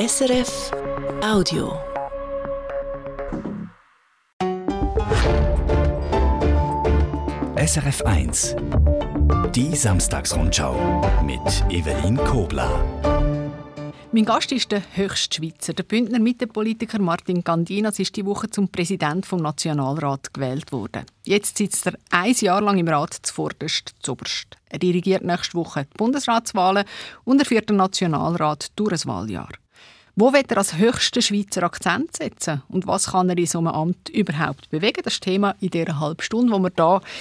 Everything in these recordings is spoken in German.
SRF Audio. SRF 1. Die Samstagsrundschau mit Evelin Kobler. Mein Gast ist der Höchstschweizer. Der Bündner Mittepolitiker Martin Gandinas ist die Woche zum Präsident vom Nationalrat gewählt worden. Jetzt sitzt er ein Jahr lang im Rat zuvorderst, zuoberst. Er dirigiert nächste Woche die Bundesratswahlen und er führt den Nationalrat durch ein Wahljahr. Wo wird er als höchster Schweizer Akzent setzen? Und was kann er in so einem Amt überhaupt bewegen? Das Thema in dieser halben Stunde, wo wir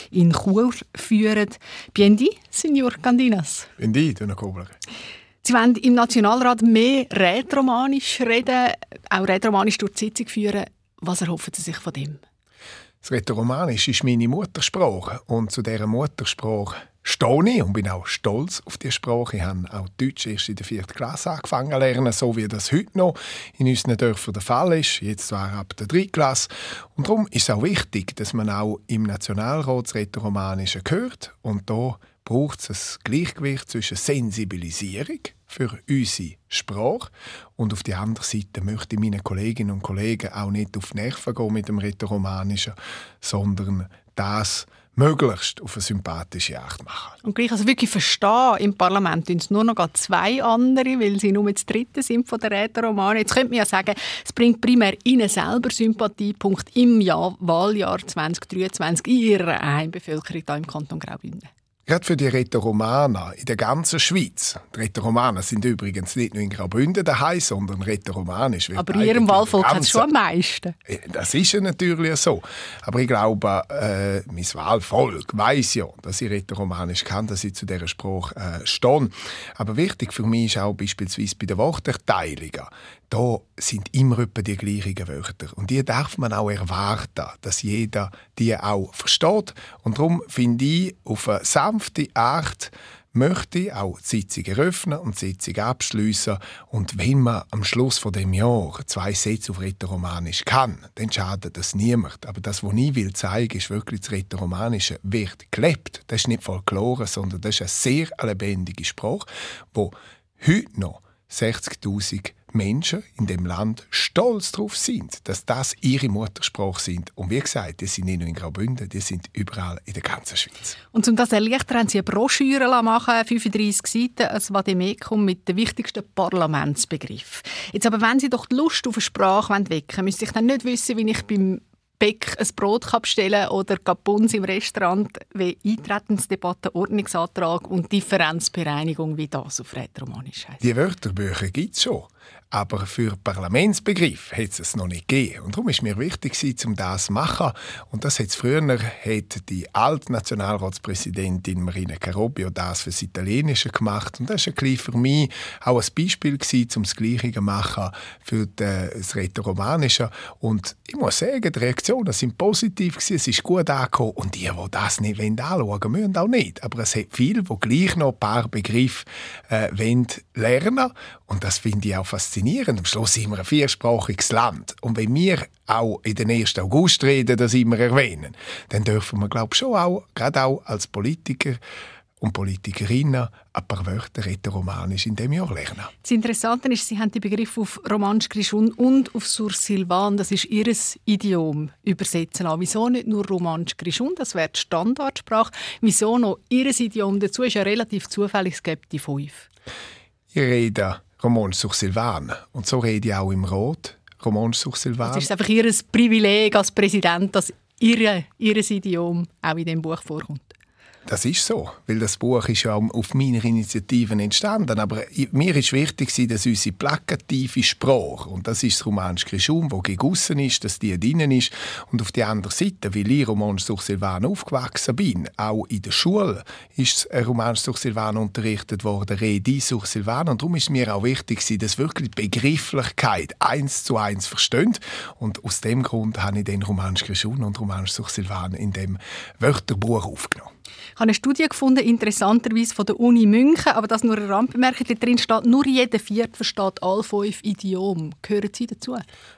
hier in Chur führen. Biendi, Signor Candinas. Biendi, Dona Kobler. Sie wollen im Nationalrat mehr Rätoromanisch reden, auch Rätoromanisch durch die Sitzung führen. Was erhoffen Sie sich von dem? Das Rätoromanisch ist meine Muttersprache und zu dieser Muttersprache stehe ich und bin auch stolz auf diese Sprache. Ich habe auch Deutsch erst in der vierten Klasse angefangen zu lernen, so wie das heute noch in unseren Dörfern der Fall ist. Jetzt zwar ab der dritten Klasse. Und darum ist es auch wichtig, dass man auch im Nationalrat das Rätoromanische hört. Und da braucht es ein Gleichgewicht zwischen Sensibilisierung für unsere Sprache und auf der anderen Seite möchte ich meinen Kolleginnen und Kollegen auch nicht auf die Nerven gehen mit dem Rätoromanischen, sondern das möglichst auf eine sympathische Art machen. Und gleich also wirklich verstehen im Parlament es nur noch zwei andere, weil sie nur das dritte sind von der Rätoromane. Jetzt könnte man ja sagen, es bringt primär Ihnen selber Sympathiepunkt im Jahr, Wahljahr 2023 in Ihrer Heimbevölkerung hier im Kanton Graubünden. Gerade für die Rätoromaner in der ganzen Schweiz. Die Rätoromaner sind übrigens nicht nur in Graubünden daheim, sondern rätoromanisch. Aber in Ihrem Wahlvolk hat es schon am meisten. Das ist ja natürlich so. Aber ich glaube, äh, mein Wahlvolk weiß ja, dass ich rätoromanisch kann, dass ich zu dieser Sprache äh, stehe. Aber wichtig für mich ist auch beispielsweise bei den Worterteilungen da sind immer etwa die gleichen Wörter. Und die darf man auch erwarten, dass jeder die auch versteht. Und darum finde ich, auf eine sanfte Art möchte auch die Sitzung eröffnen und die Sitzung abschließen. Und wenn man am Schluss von dem Jahr zwei Sätze auf Rätoromanisch kann, dann schadet das niemand. Aber das, was ich will zeigen, ist wirklich das Rätoromanische wird gelebt. Das ist nicht Folklore, sondern das ist eine sehr lebendige Sprache, wo heute noch 60.000 Menschen in dem Land stolz darauf sind, dass das ihre Muttersprache sind. Und wie gesagt, die sind nicht nur in Graubünden, die sind überall in der ganzen Schweiz. Und um das erleichtern, haben Sie eine Broschüre machen, 35 Seiten, ein Vademekum mit den wichtigsten Parlamentsbegriffen. Jetzt aber, wenn Sie doch die Lust auf eine Sprache wecken wollen, müsste ich dann nicht wissen, wie ich beim Bäck ein Brot bestellen oder Kapuns im Restaurant, wie Eintretensdebatte, Ordnungsantrag und Differenzbereinigung, wie das auf Rätoromanisch heisst. Die Wörterbücher gibt es schon. Aber für Parlamentsbegriff hat es noch nicht gegeben. Und darum es mir wichtig, um das zu machen. Und das hat früher hat die alte Nationalratspräsidentin Marina Carobio das für das Italienische gemacht. Und das war für mich auch ein Beispiel, um das Gleiche zu machen für das Rätoromanische. Und ich muss sagen, die Reaktionen sind positiv. Es ist gut angekommen. Und die, die das nicht anschauen wollen, müssen auch nicht. Aber es hat viele, die gleich noch ein paar Begriffe äh, lernen Und das finde ich auch faszinierend. Am Schluss sind wir ein viersprachiges Land. Und wenn wir auch in den 1. August reden, das immer erwähnen, dann dürfen wir, glaube ich, schon auch, gerade auch als Politiker, und Politikerinnen ein paar Wörter rätoromanisch in dem Jahr lernen. Das Interessante ist, Sie haben die Begriffe auf Romansch Grischun und auf Sursilvan, das ist Ihr Idiom, übersetzen lassen. Wieso nicht nur Romansch Grischun, das wäre die Standardsprache. Wieso noch Ihr Idiom dazu? Ist ja relativ zufällig, es gibt die fünf. Ich rede Romansch sur Silvan und so rede ich auch im Rot. Romansch sur Silvan. Es ist einfach Ihr Privileg als Präsident, dass Ihr, Ihr Idiom auch in dem Buch vorkommt. Das ist so, weil das Buch ist ja auf meiner Initiative entstanden. Aber mir ist wichtig, dass unsere plakative Sprache, und das ist das romanische Krischum, das gegossen ist, dass die drinnen ist. Und auf der anderen Seite, weil ich romanisch durch Silvan aufgewachsen bin, auch in der Schule ist romanisch durch Silvan unterrichtet worden, Redi durch Silvan. Und darum ist mir auch wichtig, dass wirklich die Begrifflichkeit eins zu eins verstehen. Und aus dem Grund habe ich den romanisch Krischum und romanisch durch Silvan in dem Wörterbuch aufgenommen. Habe eine Studie gefunden, interessanterweise von der Uni München, aber das nur eine Randbemerkung. Da drin steht, nur jeder Viert versteht alle fünf Idiome. Gehören Sie dazu?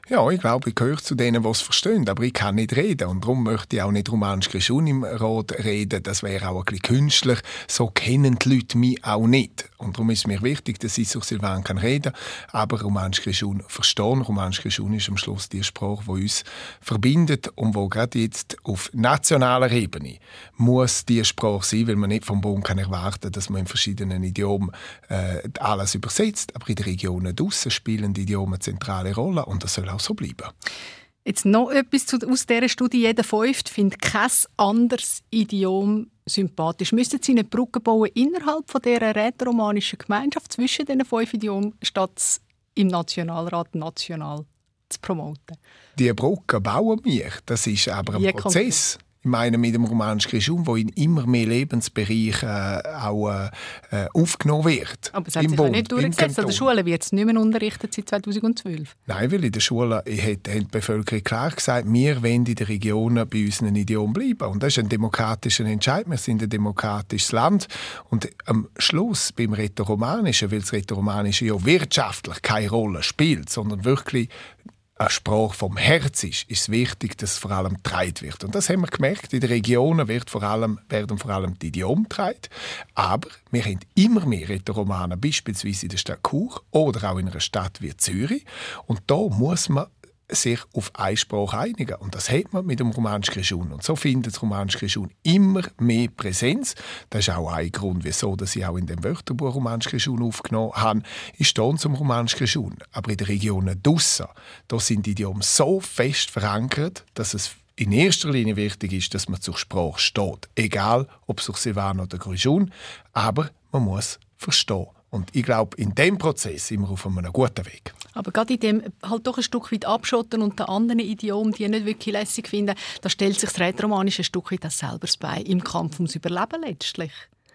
Ja, ich glaube, ich gehöre zu denen, die es verstehen, aber ich kann nicht reden. Und darum möchte ich auch nicht romanisch Geschun im Rat reden. Das wäre auch ein bisschen künstlich. So kennen die Leute mich auch nicht. Und darum ist es mir wichtig, dass ich so Silvan kann reden aber romanisch Geschun verstehen. Romanisch Geschun ist am Schluss die Sprache, die uns verbindet und wo gerade jetzt auf nationaler Ebene muss die Sprache sein, weil man nicht vom Bund kann erwarten dass man in verschiedenen Idiomen äh, alles übersetzt. Aber in den Regionen draussen spielen die Idiomen eine zentrale Rolle und das soll auch so bleiben. Jetzt noch etwas zu, aus dieser Studie. Jeder Fünfte findet kein anderes Idiom sympathisch. Müssten Sie eine Brücke bauen innerhalb von dieser rätoromanischen Gemeinschaft zwischen diesen fünf Idiomen, statt im Nationalrat national zu promoten? Die Brücke bauen wir. Das ist aber ein Wie Prozess. Konkret? Ich meine, mit dem romanischen Regime, wo in immer mehr Lebensbereichen äh, auch äh, äh aufgenommen wird. Aber es hat sich Bund, nicht durchgesetzt. An der Schule wird es nicht mehr unterrichtet seit 2012. Nein, weil in der Schule hat, hat die Bevölkerung klar gesagt, wir wollen in den Regionen bei unseren Idiomen bleiben. Und das ist ein demokratischer Entscheid. Wir sind ein demokratisches Land. Und am Schluss beim Rätoromanischen, weil das Rätoromanische ja wirtschaftlich keine Rolle spielt, sondern wirklich eine Sprache vom Herz ist, ist es wichtig, dass vor allem getragen wird. Und das haben wir gemerkt. In den Regionen wird vor allem, werden vor allem die Idiome getragen. Aber wir haben immer mehr Rätoromanen, beispielsweise in der Stadt Chur oder auch in einer Stadt wie Zürich. Und da muss man sich auf eine Sprache einigen. Und das hat man mit dem romanischen Geschun. Und so findet das romanische Geschun immer mehr Präsenz. Das ist auch ein Grund, wieso dass ich auch in dem Wörterbuch romanisches Geschun aufgenommen habe. Ich stehe zum romanischen Geschun. Aber in den Regionen draussen, da sind die Idiomen so fest verankert, dass es in erster Linie wichtig ist, dass man zur Sprache steht. Egal, ob es sich Silvan oder Grishun, aber man muss verstehen. Und ich glaube, in dem Prozess sind wir auf einem guten Weg. Aber gerade in dem halt doch ein Stück weit abschotten und den anderen Idiomen, die nicht wirklich lässig finden, da stellt sich das Rätoromanische ein Stück weit das selber bei im Kampf ums Überleben letztlich.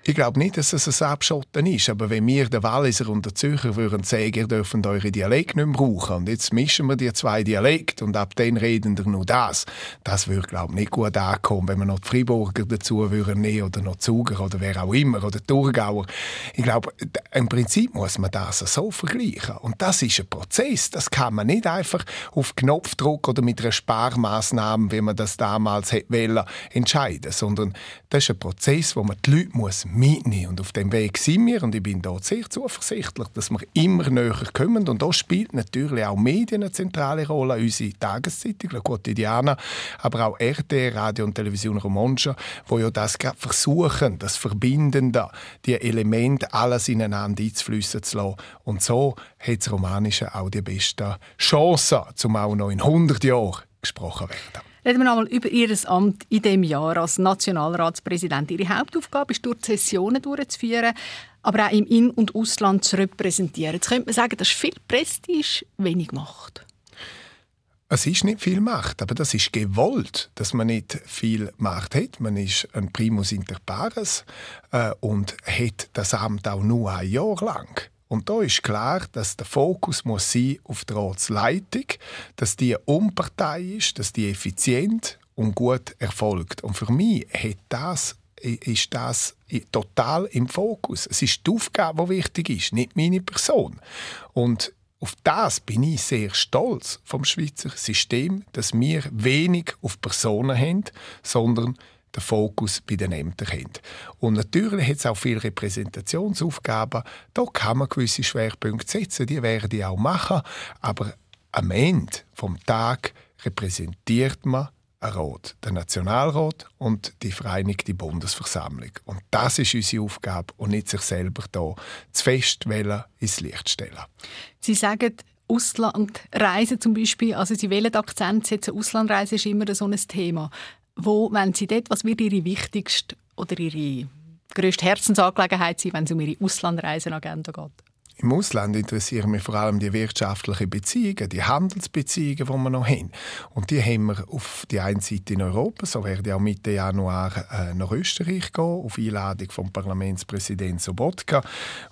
Ich glaube nicht, dass es ein Abschotten ist, aber wenn wir, der Walliser und der Zürcher, würden sagen, ihr dürft eure Dialekt nicht mehr brauchen und jetzt mischen wir die zwei Dialekte und ab dann reden wir nur das, das würde, glaube ich, nicht gut ankommen, wenn wir noch die Freiburger dazu würden nehmen oder noch Zuger oder wer auch immer oder Thurgauer. Ich glaube, im Prinzip muss man das so vergleichen. Und das ist ein Prozess, das kann man nicht einfach auf Knopfdruck oder mit einer Sparmaßnahme, wie man das damals wollen, entscheiden, sondern das ist ein Prozess, wo man die Leute muss mitnehmen. Und auf dem Weg sind wir und ich bin dort sehr zuversichtlich, dass wir immer näher kommen. Und da spielt natürlich auch Medien eine zentrale Rolle, unsere Tageszeitung, La Quotidiana, aber auch RT, Radio und Television Romancia, wo ja das versuchen, das Verbindende, die Elemente alles ineinander einzufließen zu lassen. Und so hat das Romanische auch die besten Chancen, zum auch noch in 100 Jahren gesprochen werden. Reden wir einmal über Ihr Amt in diesem Jahr als Nationalratspräsident. Ihre Hauptaufgabe ist, durch Sessionen durchzuführen, aber auch im In- und Ausland zu repräsentieren. Jetzt könnte man sagen, das ist viel Prestige, wenig Macht. Es ist nicht viel Macht, aber das ist gewollt, dass man nicht viel Macht hat. Man ist ein Primus inter pares äh, und hat das Amt auch nur ein Jahr lang. Und da ist klar, dass der Fokus muss sein auf die Ratsleitung, dass die unpartei ist, dass die effizient und gut erfolgt. Und für mich hat das, ist das total im Fokus. Es ist die Aufgabe, die wichtig ist, nicht meine Person. Und auf das bin ich sehr stolz vom Schweizer System, dass wir wenig auf Personen haben, sondern den Fokus bei den Ämtern haben. Und natürlich hat es auch viele Repräsentationsaufgaben. Da kann man gewisse Schwerpunkte setzen, die werden die auch machen. Aber am Ende vom Tag repräsentiert man ein Rat, den Nationalrat und die Vereinigte Bundesversammlung. Und das ist unsere Aufgabe und nicht sich selber da zu fest ins Licht stellen. Sie sagen, Auslandreisen zum Beispiel, also Sie wählen Akzent setzen, Auslandreise ist immer so ein Thema. Wo, wenn Sie dort, was wird Ihre wichtigste oder Ihre grösste Herzensangelegenheit sein, wenn es um Ihre Auslandreisenagenda geht? Im Ausland interessieren mich vor allem die wirtschaftlichen Beziehungen, die Handelsbeziehungen, die wir noch haben. Und die haben wir auf die einen Seite in Europa, so werde ich auch Mitte Januar äh, nach Österreich gehen, auf Einladung vom Parlamentspräsidenten Sobotka.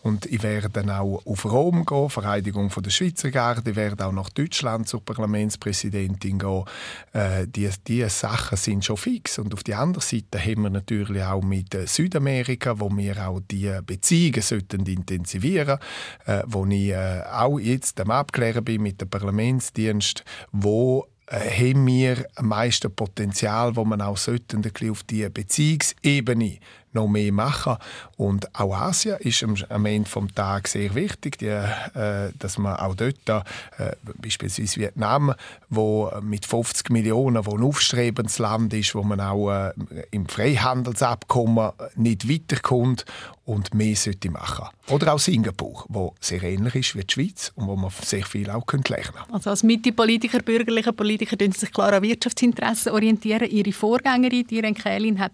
Und ich werde dann auch auf Rom gehen, Vereidigung von der Schweizer Garde. Ich werde auch nach Deutschland zur Parlamentspräsidentin gehen. Äh, die, diese Sachen sind schon fix. Und auf die andere Seite haben wir natürlich auch mit äh, Südamerika, wo wir auch die Beziehungen intensivieren sollten äh, wo ich äh, auch jetzt am Abklären bin mit dem Parlamentsdienst, wo äh, haben wir am meisten Potenzial, wo man auch sollten, auf die Beziehungsebene noch mehr machen. Und auch Asien ist am, Ende des Tages sehr wichtig, die, äh, dass man auch dort, äh, beispielsweise Vietnam, wo mit 50 Millionen, wo ein aufstrebendes Land ist, wo man auch äh, im Freihandelsabkommen nicht weiterkommt und mehr sollte machen. Oder auch Singapur, wo sehr ähnlich ist wie die Schweiz und wo man sehr viel auch lernen könnte. Also als Mitte-Politiker, bürgerliche Politiker, orientieren sich klar an Wirtschaftsinteressen orientieren. Ihre Vorgängerin, die Kählin, hat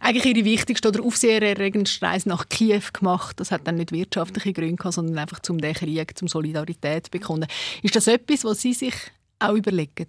eigentlich ihre wichtigste oder aufsehererregendste Reise nach Kiew gemacht. Das hat dann nicht wirtschaftliche Gründe gehabt, sondern einfach zum den Krieg, zum Solidarität bekunden. Ist das etwas, was Sie sich auch überlegen?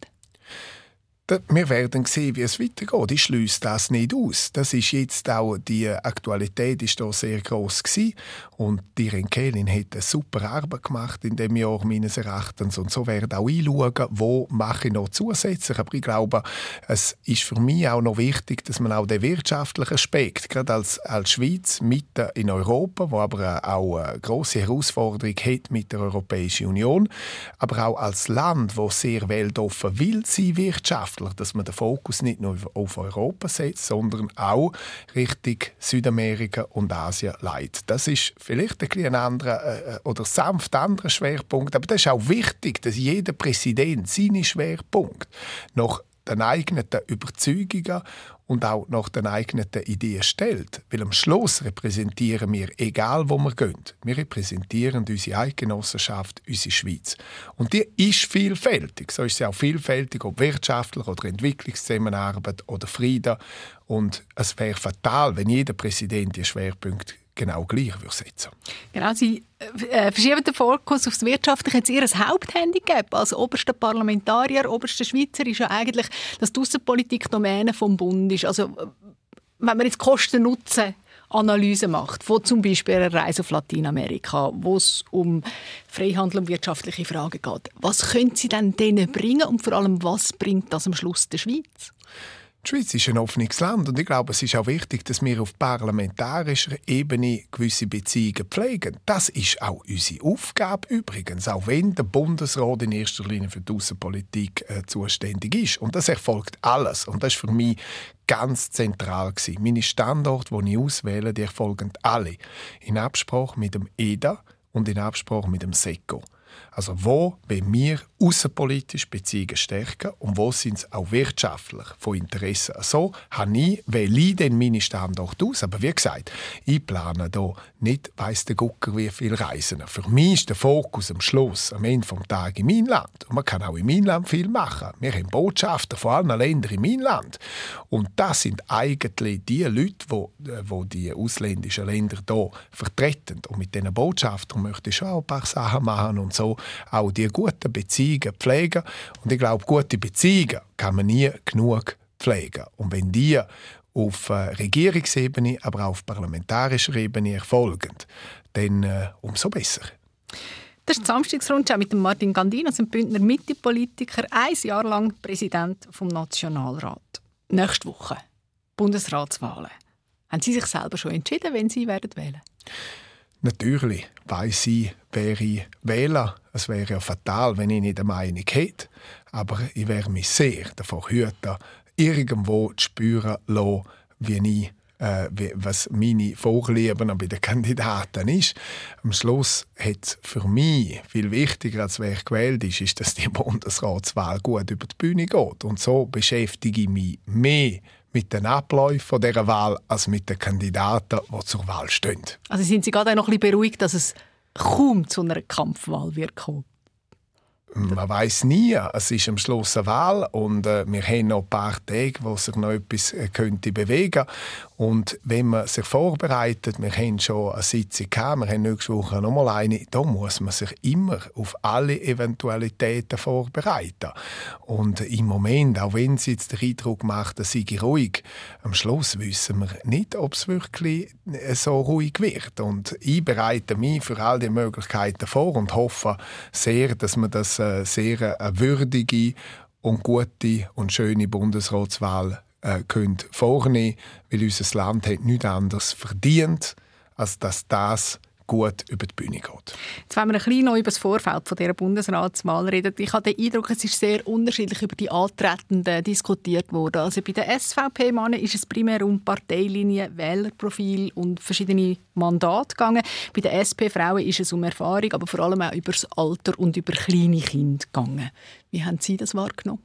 Wir werden sehen, wie es weitergeht. Ich schließe das nicht aus. Das ist jetzt auch, die Aktualität ist da sehr groß gewesen. Und die Renkelin hat eine super Arbeit gemacht in dem Jahr, meines Erachtens. Und so werden auch einschauen, wo mache ich noch zusätzlich. Aber ich glaube, es ist für mich auch noch wichtig, dass man auch den wirtschaftlichen Aspekt, gerade als, als Schweiz, mitten in Europa, wo aber auch eine grosse Herausforderung hat mit der Europäischen Union, aber auch als Land, wo sehr weltoffen will sein wirtschaftlich, wirtschaftlich, dass man den Fokus nicht nur auf Europa setzt, sondern auch Richtung Südamerika und Asien leitet. Das ist vielleicht ein, ein anderer äh, äh, oder sanft anderer Schwerpunkt, aber das ist auch wichtig, dass jeder Präsident seine Schwerpunkt nach den eigenen Überzeugungen und auch nach den eigenen Ideen stellt. Weil am Schluss repräsentieren wir, egal wo wir gehen, wir repräsentieren unsere Eidgenossenschaft, unsere Schweiz. Und die ist vielfältig. So ist sie auch vielfältig, ob wirtschaftlich oder Entwicklungszusammenarbeit oder Frieden. Und es wäre fatal, wenn jeder Präsident die Schwerpunkte genau gleich setzen Genau, Sie äh, verschieben den Fokus aufs Wirtschaftliche. Jetzt Ihr Haupthandicap als oberster Parlamentarier, oberster Schweizer ist ja eigentlich, dass die Außenpolitik Domäne vom Bund ist. Also, wenn man jetzt Kosten-Nutzen Analyse macht, wo zum Beispiel eine Reise auf Lateinamerika, wo es um Freihandel und wirtschaftliche Fragen geht. Was können Sie denn denen bringen und vor allem, was bringt das am Schluss der Schweiz? Die Schweiz ist ein offenes Land und ich glaube, es ist auch wichtig, dass wir auf parlamentarischer Ebene gewisse Beziehungen pflegen. Das ist auch unsere Aufgabe übrigens, auch wenn der Bundesrat in erster Linie für die Außenpolitik äh, zuständig ist. Und das erfolgt alles. Und das ist für mich ganz zentral gewesen. Meine Standorte, die ich auswähle, die erfolgen alle in Absprache mit dem EDA und in Absprache mit dem SECO. Also wo wollen wir außenpolitisch Beziehungen stärken und wo sind sie auch wirtschaftlich von Interesse. So habe ich, wähle ich dann meine Standorte aus. Aber wie gesagt, ich plane hier nicht, weiss der Gucker, wie viele Reisen. Für mich ist der Fokus am Schluss, am Ende des Tages in meinem Land. Und man kann auch in meinem Land viel machen. Wir haben Botschafter von allen Ländern in meinem Land. Und das sind eigentlich die Leute, die, äh, die, die ausländischen Länder hier vertreten. Und mit diesen Botschaftern möchte ich schon auch ein paar Sachen machen und so auch die guten Beziehungen pflegen. Und ich glaube, gute Beziehungen kann man nie genug pflegen. Und wenn die auf äh, Regierungsebene, aber auch auf parlamentarischer Ebene erfolgen, dann äh, umso besser. Das ist die Samstagsrundschau mit Martin Gandino, ein Bündner Mitte-Politiker, ein Jahr lang Präsident vom Nationalrat. Nächste Woche Bundesratswahlen. Haben Sie sich selber schon entschieden, wenn Sie werden wählen? Natürlich weiß ich, wer ich wähle. Es wäre ja fatal, wenn ich nicht eine Meinung hätte. Aber ich wäre mich sehr davor hüten, irgendwo zu spüren lassen, wie ich äh, was meine Vorlieben bei den Kandidaten ist. Am Schluss hat es für mich viel wichtiger, als wer gewählt ist, ist, dass die Bundesratswahl gut über die Bühne geht. Und so beschäftige ich mich mehr mit den Abläufen dieser Wahl als mit den Kandidaten, die zur Wahl stehen. Also sind Sie gerade noch ein bisschen beruhigt, dass es kaum zu einer Kampfwahl wird kommen? Man weiß nie. Es ist am Schluss eine Wahl und äh, wir haben noch ein paar Tage, wo sich noch etwas äh, könnte bewegen und wenn man sich vorbereitet, wir haben schon eine Sitzung gehabt, wir haben nächste Woche noch mal eine, da muss man sich immer auf alle Eventualitäten vorbereiten. Und im Moment, auch wenn es jetzt den Eindruck macht, dass ich ruhig, am Schluss wissen wir nicht, ob es wirklich äh, so ruhig wird. Und ich bereite mich für all die Möglichkeiten vor und hoffe sehr, dass wir das äh, sehr eine würdige und gute und schöne Bundesratswahl äh, können vornehmen weil unser Land hat nichts anderes verdient, als dass das gut über die Bühne geht. Jetzt wollen wir ein bisschen noch über das Vorfeld von dieser Bundesratswahl reden. Ich habe den Eindruck, es ist sehr unterschiedlich über die Antretenden diskutiert worden. Also bei den SVP-Mannen ist es primär um Parteilinie, Wählerprofil und verschiedene Mandate gegangen. Bei den SP-Frauen ist es um Erfahrung, aber vor allem auch über das Alter und über kleine Kinder gegangen. Wie haben Sie das wahrgenommen?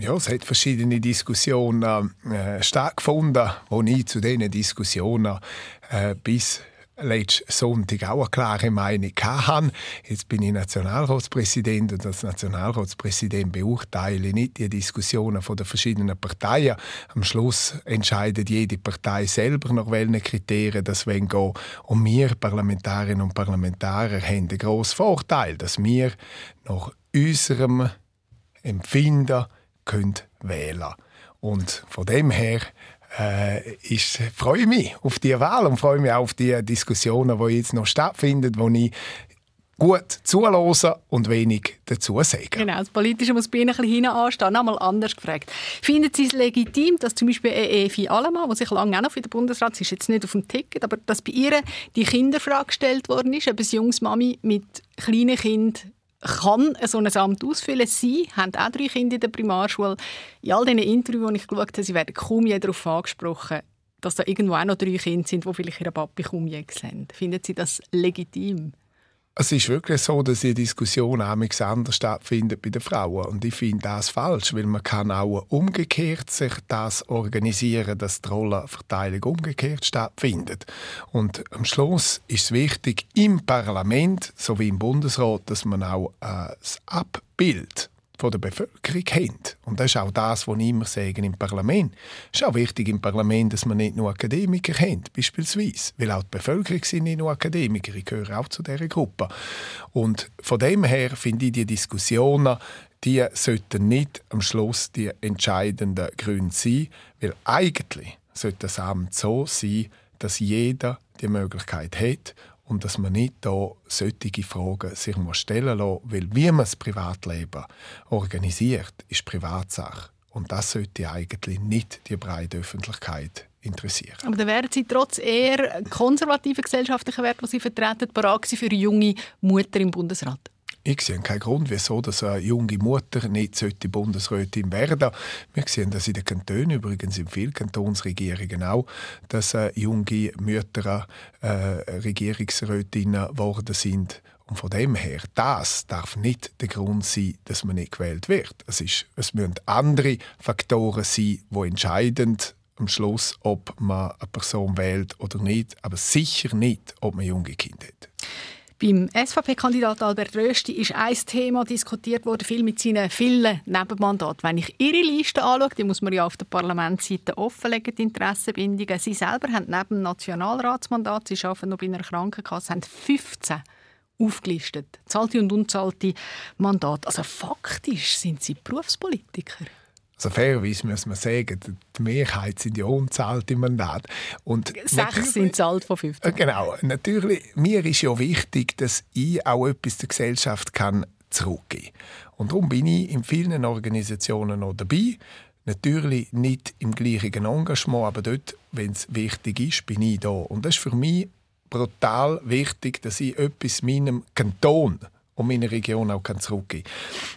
Ja, es hat verschiedene Diskussionen äh, stattgefunden, wo ich zu diesen Diskussionen äh, bis letzten Sonntag auch eine klare Meinung hatte. Jetzt bin ich Nationalratspräsident und als Nationalratspräsident beurteile ich nicht die Diskussionen den verschiedenen Parteien. Am Schluss entscheidet jede Partei selber, nach welchen Kriterien das gehen Und wir Parlamentarierinnen und Parlamentarier haben den grossen Vorteil, dass wir nach unserem Empfinden können wählen Und von dem her äh, ist, freue ich mich auf die Wahl und freue mich auch auf die Diskussionen, die jetzt noch stattfinden, wo ich gut zuhören und wenig dazu sagen. Genau, das Politische muss bei Ihnen ein bisschen hinten anstehen. Nochmal anders gefragt. Finden Sie es legitim, dass zum Beispiel Evi Allemann, die sich lange auch noch für den Bundesrat, sie ist jetzt nicht auf dem Ticket, aber dass bei ihr die Kinderfrage gestellt worden ist, ob eine junges Mami mit kleinen Kindern kann so ein Amt ausfüllen. Sie haben auch drei Kinder in der Primarschule. In all diesen Interviews, die ich geschaut habe, sie werden kaum je darauf angesprochen, dass da irgendwo auch noch drei Kinder sind, die vielleicht ihren Papi kaum je sehen. Finden Sie das legitim? Es ist wirklich so, dass die Diskussion anders stattfindet bei den Frauen. Und ich finde das falsch, weil man kann auch umgekehrt sich das organisieren, dass die Rollenverteilung umgekehrt stattfindet. Und am Schluss ist es wichtig, im Parlament sowie im Bundesrat, dass man auch äh, das Abbild von der Bevölkerung haben. Und das ist auch das, was ich immer sage im Parlament. Es ist auch wichtig im Parlament, dass man nicht nur Akademiker haben, beispielsweise. Weil auch die Bevölkerung sind nicht nur Akademiker. Ich gehöre auch zu dieser Gruppe. Und von dem her finde ich die Diskussionen, die sollten nicht am Schluss die entscheidenden Gründe sein, weil eigentlich sollte das Amt so sein, dass jeder die Möglichkeit hat und dass man nicht da solche Fragen sich stellen muss, weil wie man das Privatleben organisiert, ist Privatsache. Und das sollte eigentlich nicht die breite Öffentlichkeit interessieren. Aber dann wären Sie trotz eher konservativer gesellschaftlicher Werte, die Sie vertreten, bereit für junge Mutter im Bundesrat? Ich sehe keinen Grund, wieso dass eine junge Mutter nicht Bundesrätin werden sollte. Wir sehen das in den Kantonen, übrigens in vielen Kantonsregierungen auch, dass äh, junge Mütter äh, Regierungsrätinnen geworden sind. Und von dem her, das darf nicht der Grund sein, dass man nicht gewählt wird. Es, ist, es müssen andere Faktoren sein, die entscheidend am Schluss, ob man eine Person wählt oder nicht, aber sicher nicht, ob man junge Kinder hat. Beim SVP-Kandidat Albert Rösti ist ein Thema diskutiert worden, viel mit seinen vielen Nebenmandaten. Wenn ich Ihre Liste anschaue, die muss man ja auf der Parlamentsseite offenlegen, die Interessenbindungen. Sie selber haben neben dem Nationalratsmandat, Sie arbeiten noch bei einer Krankenkasse, haben 15 aufgelistet. Zahlte und unzahlte Mandate. Also faktisch sind Sie Berufspolitiker. Also fairerweise muss man sagen, die Mehrheit sind ja unzahlte Mandate. Und Sechs sind zahlt von 50. Genau. Natürlich, mir ist ja wichtig, dass ich auch etwas der Gesellschaft kann zurückgeben kann. Und darum bin ich in vielen Organisationen noch dabei. Natürlich nicht im gleichen Engagement, aber dort, wenn es wichtig ist, bin ich da. Und das ist für mich brutal wichtig, dass ich etwas meinem Kanton und meine Region auch kann.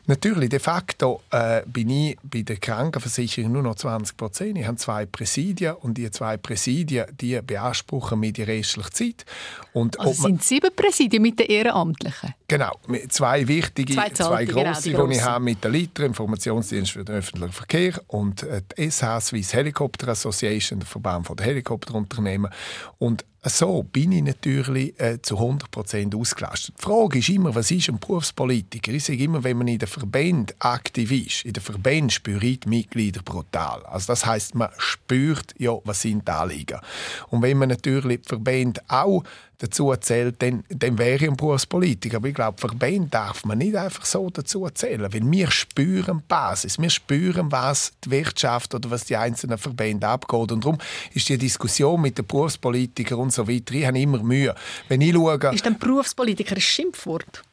Natürlich, de facto äh, bin ich bei der Krankenversicherung nur noch 20 Prozent. Ich habe zwei Präsidien und die zwei Präsidien die beanspruchen mir die restliche Zeit. Und also sind sieben Präsidien mit den Ehrenamtlichen? Genau, zwei wichtige, zwei, zwei genau, grosse, genau, die, die ich habe mit der LITRA, Informationsdienst für den öffentlichen Verkehr und äh, die SH, Swiss Helicopter Association, der Verband der Helikopterunternehmen. Und so bin ich natürlich äh, zu 100% ausgelastet. Die Frage ist immer, was ist ein Berufspolitiker? Ich sage immer, wenn man in den Verbänden aktiv ist, in den Verbänden spüre ich die Mitglieder brutal. Also das heißt, man spürt, ja, was sind die Anliegen. Und wenn man natürlich die Verbände auch dazu erzählt, dann, dann wäre ich ein Berufspolitiker. Aber ich glaube, Verbände darf man nicht einfach so dazu erzählen, weil wir spüren die Basis, wir spüren, was die Wirtschaft oder was die einzelnen Verbände abgeht. Und darum ist die Diskussion mit den Berufspolitikern und so weiter, ich habe immer Mühe. Wenn ich schaue, ist ein Berufspolitiker ein Schimpfwort?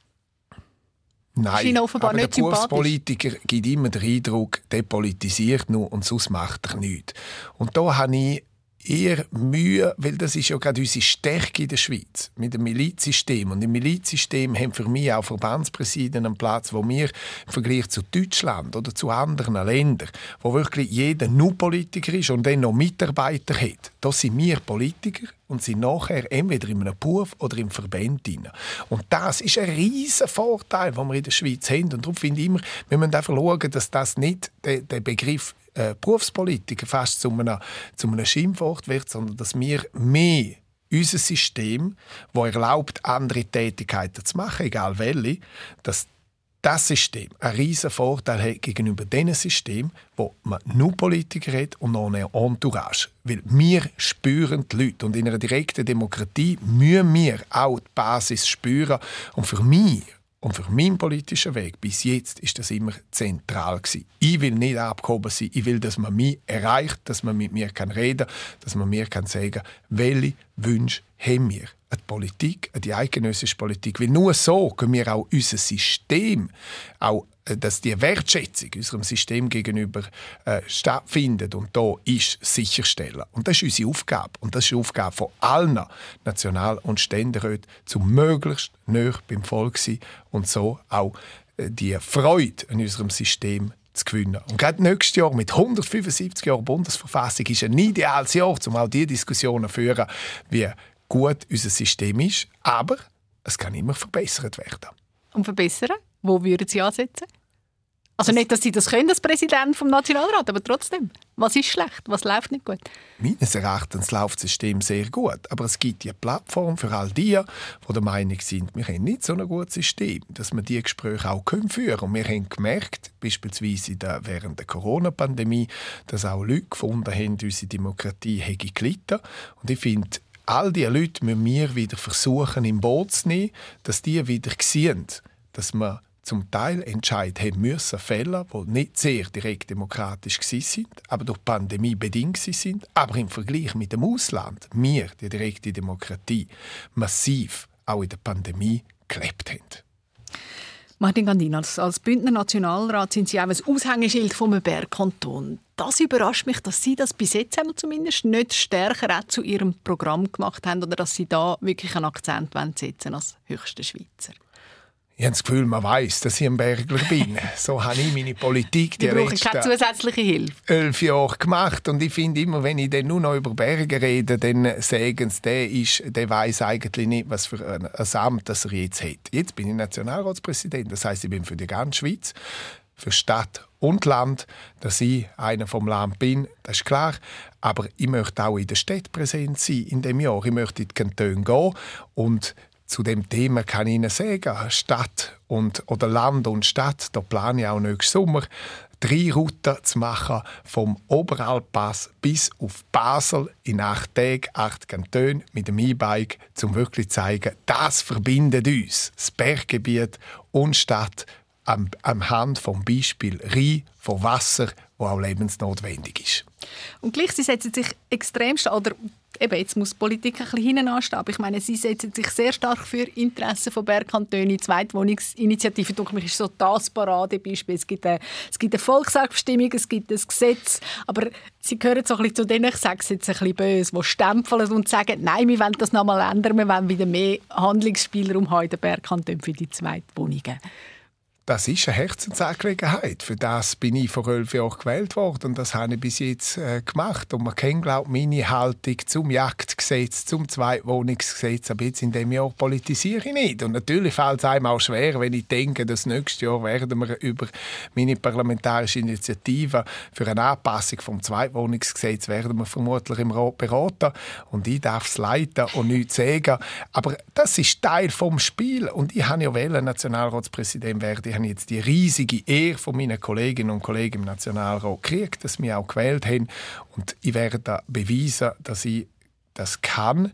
Nein, aber der Berufspolitiker gibt immer den Eindruck, der politisiert nur und sonst macht er nichts. Und da habe ich eher Mühe, weil das ist ja gerade unsere Stärke in der Schweiz, mit dem Milizsystem. Und im Milizsystem haben für mich auch Verbandspräsidien einen Platz, wo wir im Vergleich zu Deutschland oder zu anderen Ländern, wo wirklich jeder nur Politiker ist und dann noch Mitarbeiter hat, da sind wir Politiker und sind nachher entweder in einem Beruf oder im Verband drin. Und das ist ein riesiger Vorteil, den wir in der Schweiz haben. Und darum finde ich immer, wir müssen einfach schauen, dass das nicht der, der Begriff äh, Berufspolitiker fast zu einem, zu einem Schimpfwort wird, sondern dass wir mehr unser System, wo erlaubt, andere Tätigkeiten zu machen, egal welche, dass das System einen riesen Vorteil hat gegenüber dem System, wo man nur Politiker hat und noch eine Entourage. Weil wir spüren die Leute und in einer direkten Demokratie müssen wir auch die Basis spüren. Und für mich und für meinen politischen Weg bis jetzt ist das immer zentral gewesen. Ich will nicht abgehoben sein. Ich will, dass man mich erreicht, dass man mit mir kann reden, dass man mir kann sagen, welche Wünsche haben wir die Politik, die eidgenössische Politik. Weil nur so können wir auch unser System, auch äh, dass die Wertschätzung unserem System gegenüber äh, stattfindet und da ist, sicherstellen. Und das ist unsere Aufgabe. Und das ist die Aufgabe von allen National- und Ständeräten, zum möglichst näher beim Volk sein und so auch äh, die Freude an unserem System zu gewinnen. Und gerade nächstes Jahr mit 175 Jahren Bundesverfassung ist ein ideales Jahr, um auch diese Diskussionen zu führen, wie gut unser System ist, aber es kann immer verbessert werden. Und verbessern? Wo würden Sie ansetzen? Also nicht, dass Sie das können als Präsident vom Nationalrat, aber trotzdem. Was ist schlecht? Was läuft nicht gut? Meines Erachtens läuft das System sehr gut. Aber es gibt ja Plattform für all die, die der Meinung sind, wir haben nicht so ein gutes System, dass wir diese Gespräche auch führen können. Und wir haben gemerkt, beispielsweise während der Corona-Pandemie, dass auch Leute gefunden haben, unsere Demokratie hätte gelitten. Und ich finde, all diese Leute müssen wir wieder versuchen, im Boot zu nehmen, dass die wieder sehen, dass wir zum Teil Entscheidungen haben müssen fällen, die nicht sehr direkt demokratisch sind, aber durch die Pandemie bedingt sind, aber im Vergleich mit dem Ausland, wir, die direkte Demokratie, massiv auch in der Pandemie gelebt haben. Martin Gandin, als, als Bündner Nationalrat sind Sie auch ein Aushängeschild vom Bergkanton. Das überrascht mich, dass Sie das bis jetzt zumindest nicht stärker auch zu Ihrem Programm gemacht haben oder dass Sie da wirklich einen Akzent setzen als höchste Schweizer. Ich habe das Gefühl, man weiß, dass ich ein Bergler bin. So habe ich meine Politik die letzten keine zusätzliche Hilfe. elf Jahre gemacht. Und ich finde immer, wenn ich dann nur noch über Berge rede, dann sagen sie, der, ist, der weiß eigentlich nicht, was für ein, ein Amt das er jetzt hat. Jetzt bin ich Nationalratspräsident. Das heißt, ich bin für die ganze Schweiz, für Stadt und Land, dass ich einer vom Land bin, das ist klar. Aber ich möchte auch in der Stadt präsent sein in dem Jahr. Ich möchte in die Kantone gehen und zu dem Thema kann ich Ihnen sagen, Stadt und, oder Land und Stadt, da plane ich auch nächsten Sommer, drei Routen zu machen, vom Oberalpass bis auf Basel in acht Tagen, acht Kantonen mit dem E-Bike, um wirklich zu zeigen, das verbindet uns, das Berggebiet und Stadt, am, am Hand vom Beispiel Rhein, von Wasser, wo auch lebensnotwendig ist. Und gleich, Sie setzen sich extremst, oder eben, jetzt muss die Politik ein bisschen hinten anstehen, aber ich meine, Sie setzen sich sehr stark für Interessen von Bergkantonen. Zweitwohnungsinitiative, denke ich, ist so das Paradebeispiel. Es gibt, eine, eine Volksabstimmung, es gibt ein Gesetz, aber Sie gehören so ein bisschen zu denen, ich sage es jetzt ein bisschen böse, die stempeln und sagen, nein, wir wollen das noch ändern, wir wollen wieder mehr Handlungsspielraum haben in den Bergkantonen für die Zweitwohnungen. Das ist eine Herzensangelegenheit. Für das bin ich vor elf Jahren gewählt worden und das habe ich bis jetzt äh, gemacht. Und man kennt, glaube ich, meine Haltung zum Jagdgesetz, zum Zweitwohnungsgesetz. Aber jetzt in dem Jahr politisiere ich nicht. Und natürlich fällt es einem auch schwer, wenn ich denke, dass nächstes Jahr werden wir über meine parlamentarische Initiative für eine Anpassung vom Zweitwohnungsgesetz werden wir vermutlich im Rat beraten. Und ich darf es leiten und nichts sagen. Aber das ist Teil vom Spiel. Und ich habe ja wählen, Nationalratspräsident werden habe jetzt die riesige Ehre von meinen Kolleginnen und Kollegen im Nationalrat gekriegt, dass mich auch gewählt haben. Und ich werde beweisen, dass ich das kann,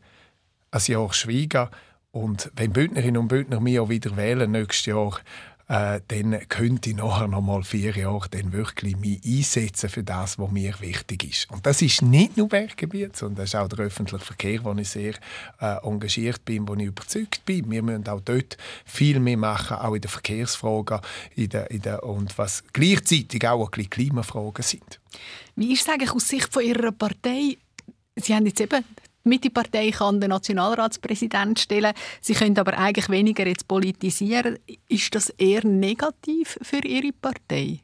ein Jahr schweigen. Und wenn Bündnerinnen und Bündner mich auch wieder wählen nächstes Jahr, äh, dann könnte ich nachher noch mal vier Jahre dann wirklich mich einsetzen für das, was mir wichtig ist. Und das ist nicht nur Berggebiet, sondern das ist auch der öffentliche Verkehr, wo ich sehr äh, engagiert bin, wo ich überzeugt bin. Wir müssen auch dort viel mehr machen, auch in den Verkehrsfragen in der, in der, und was gleichzeitig auch ein bisschen Klimafragen sind. Wie ist es eigentlich aus Sicht von Ihrer Partei? Sie haben jetzt eben Mitte-Partei kann den Nationalratspräsident stellen. Sie können aber eigentlich weniger jetzt politisieren. Ist das eher negativ für Ihre Partei?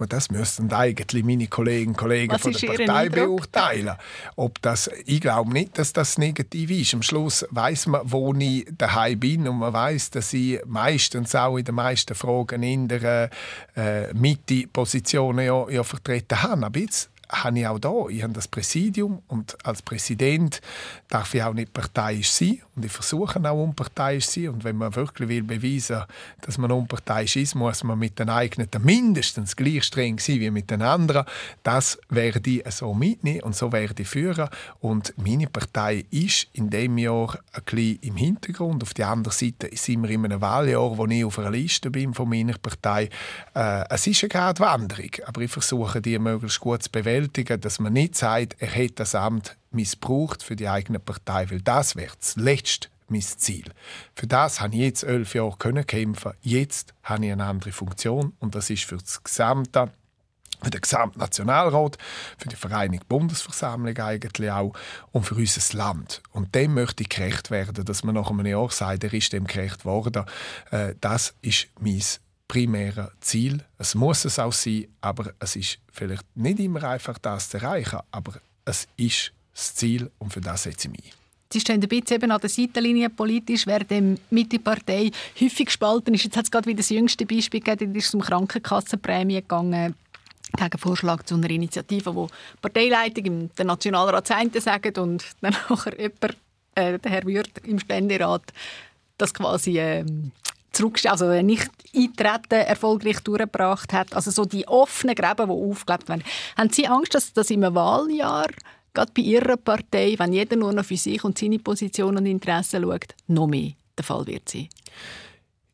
Gut, das müssten eigentlich meine Kolleginnen und Kollegen Was von der Partei beurteilen. Ob das, ich glaube nicht, dass das negativ ist. Am Schluss weiß man, wo ich daheim bin und man weiß, dass ich meistens auch in den meisten Fragen in der äh, Mitte-Positionen ja, ja vertreten habe. Aber jetzt habe ich auch da, ich habe das Präsidium und als Präsident darf ich auch nicht parteiisch sein und ich versuche auch unparteiisch zu sein und wenn man wirklich will beweisen, dass man unparteiisch ist, muss man mit den eigenen mindestens gleich streng sein wie mit den anderen. Das werde ich so mitnehmen und so werde ich führen und meine Partei ist in dem Jahr ein bisschen im Hintergrund. Auf der anderen Seite sind wir in einem Wahljahr, wo ich auf einer Liste bin von meiner Partei. Äh, es ist eine Gratwanderung, aber ich versuche die möglichst gut zu bewältigen bewältigen, dass man nicht sagt, er hätte das Amt missbraucht für die eigene Partei, weil das wäre das letzte mein Ziel. Für das habe ich jetzt elf Jahre kämpfen. Jetzt habe ich eine andere Funktion und das ist für das gesamte für den gesamten Nationalrat, für die Vereinigte Bundesversammlung eigentlich auch und für unser Land. Und dem möchte ich gerecht werden, dass man nach einem Jahr sagt, er ist dem gerecht worden. Äh, das ist mein primäre Ziel. Es muss es auch sein, aber es ist vielleicht nicht immer einfach, das zu erreichen. Aber es ist das Ziel und für das setze ich mich ein. Sie stehen ein bisschen eben an der Seitenlinie politisch, wer dem Mitte-Partei häufig gespalten ist. Jetzt hat es gerade wieder das jüngste Beispiel gegeben, es ist um Krankenkassenprämie gegangen gegen Vorschlag zu einer Initiative, wo die Parteileitung im Nationalrat das sagt und dann nachher jemand, äh, der Herr Würth im Ständerat das quasi ähm, zurückstellen, also nicht eintreten erfolgreich durchgebracht hat. Also so die offenen Gräben, die aufgelebt werden. Haben Sie Angst, dass das im Wahljahr gerade bei Ihrer Partei, wenn jeder nur noch für sich und seine Position und Interessen schaut, noch mehr der Fall wird sein?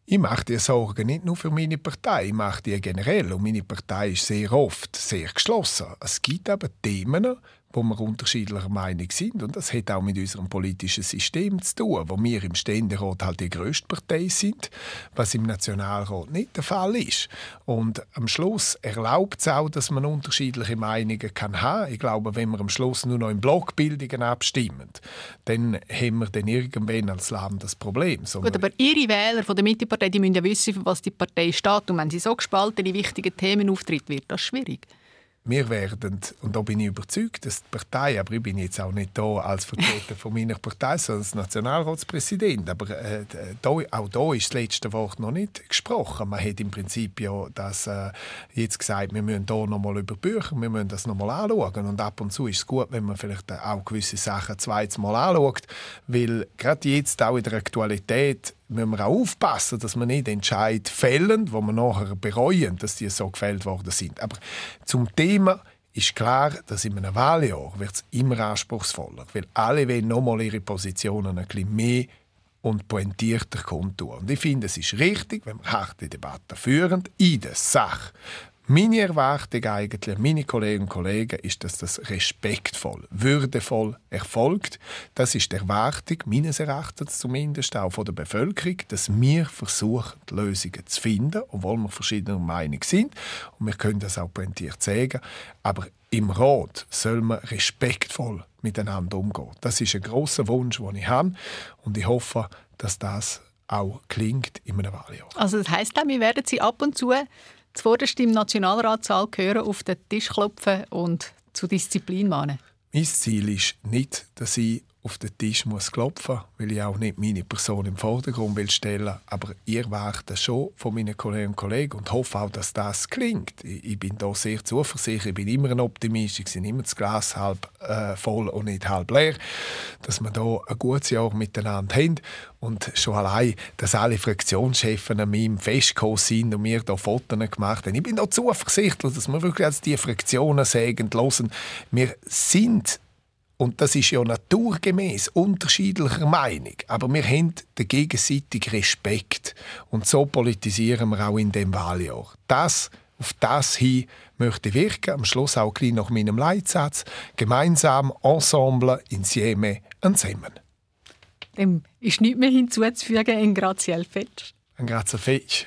Ich mache dir Sorgen nicht nur für meine Partei, ich mache die generell. Und meine Partei ist sehr oft sehr geschlossen. Es gibt aber Themen, wo wir unterschiedlicher Meinung sind. Und das hat auch mit unserem politischen System zu tun, wo wir im Ständerat halt die grösste Partei sind, was im Nationalrat nicht der Fall ist. Und am Schluss erlaubt es auch, dass man unterschiedliche Meinungen kann haben. Ich glaube, wenn wir am Schluss nur noch in Blockbildungen abstimmen, dann haben wir dann irgendwann als Land das Problem. Gut, aber Ihre Wähler von der Mittepartei, die müssen ja wissen, für was die Partei steht. Und wenn sie so gespalten in wichtigen Themen auftritt, wird das schwierig wir werden, und da bin ich überzeugt, dass die Partei, aber ich bin jetzt auch nicht da als Vertreter von meiner Partei, sondern als Nationalratspräsident, aber äh, da, auch da ist das letzte Wort noch nicht gesprochen. Man hat im Prinzip ja das äh, jetzt gesagt, wir müssen hier nochmal über Bücher, wir müssen das nochmal anschauen und ab und zu ist es gut, wenn man vielleicht auch gewisse Sachen zweites Mal anschaut, weil gerade jetzt auch in der Aktualität müssen wir auch aufpassen, dass wir nicht Entscheid fällen, wo wir nachher bereuen, dass die so gefällt worden sind. Aber zum Thema ist klar, dass in einem Wahljahr wird es immer anspruchsvoller, weil alle wollen nochmal ihre Positionen ein bisschen mehr und pointierter kundtun. Und ich finde, es ist richtig, wenn wir harte Debatten führen in der Sache. Meine Erwartung eigentlich, meine Kolleginnen und Kollegen, ist, dass das respektvoll, würdevoll erfolgt. Das ist die Erwartung, meines Erachtens zumindest, auch von der Bevölkerung, dass wir versuchen, Lösungen zu finden, obwohl wir verschiedener Meinung sind. Und wir können das auch pointiert sagen. Aber im Rat soll man respektvoll miteinander umgehen. Das ist ein großer Wunsch, den ich habe. Und ich hoffe, dass das auch klingt in einem Wahljahr. Also das auch, wir werden Sie ab und zu zuvorderst im Nationalratssaal hören, auf den Tisch klopfen und zu Disziplin mahnen? Mein Ziel ist nicht, dass ich auf den Tisch muss klopfen, weil ich auch nicht meine Person im Vordergrund will stellen. Aber ihr wartet schon von meinen Kolleginnen und Kollegen und hoffe auch, dass das klingt. Ich bin da sehr zuversichtlich. Ich bin immer ein Optimist. Ich sehe immer das Glas halb äh, voll und nicht halb leer. Dass wir da ein gutes Jahr miteinander haben und schon allein, dass alle Fraktionschefs an meinem Festgekommen sind und mir da Fotos gemacht haben. Ich bin da zuversichtlich, dass wir wirklich als die Fraktionen sagen, hören, wir sind und das ist ja naturgemäß unterschiedlicher Meinung. Aber wir haben den gegenseitigen Respekt. Und so politisieren wir auch in dem Wahljahr. Das, auf das hin möchte ich wirken. Am Schluss auch gleich nach meinem Leitsatz. Gemeinsam, Ensemble, insieme, zusammen. Dem ist nichts mehr hinzuzufügen. Ein Graziel Fetsch. Ein Graziel Fetsch.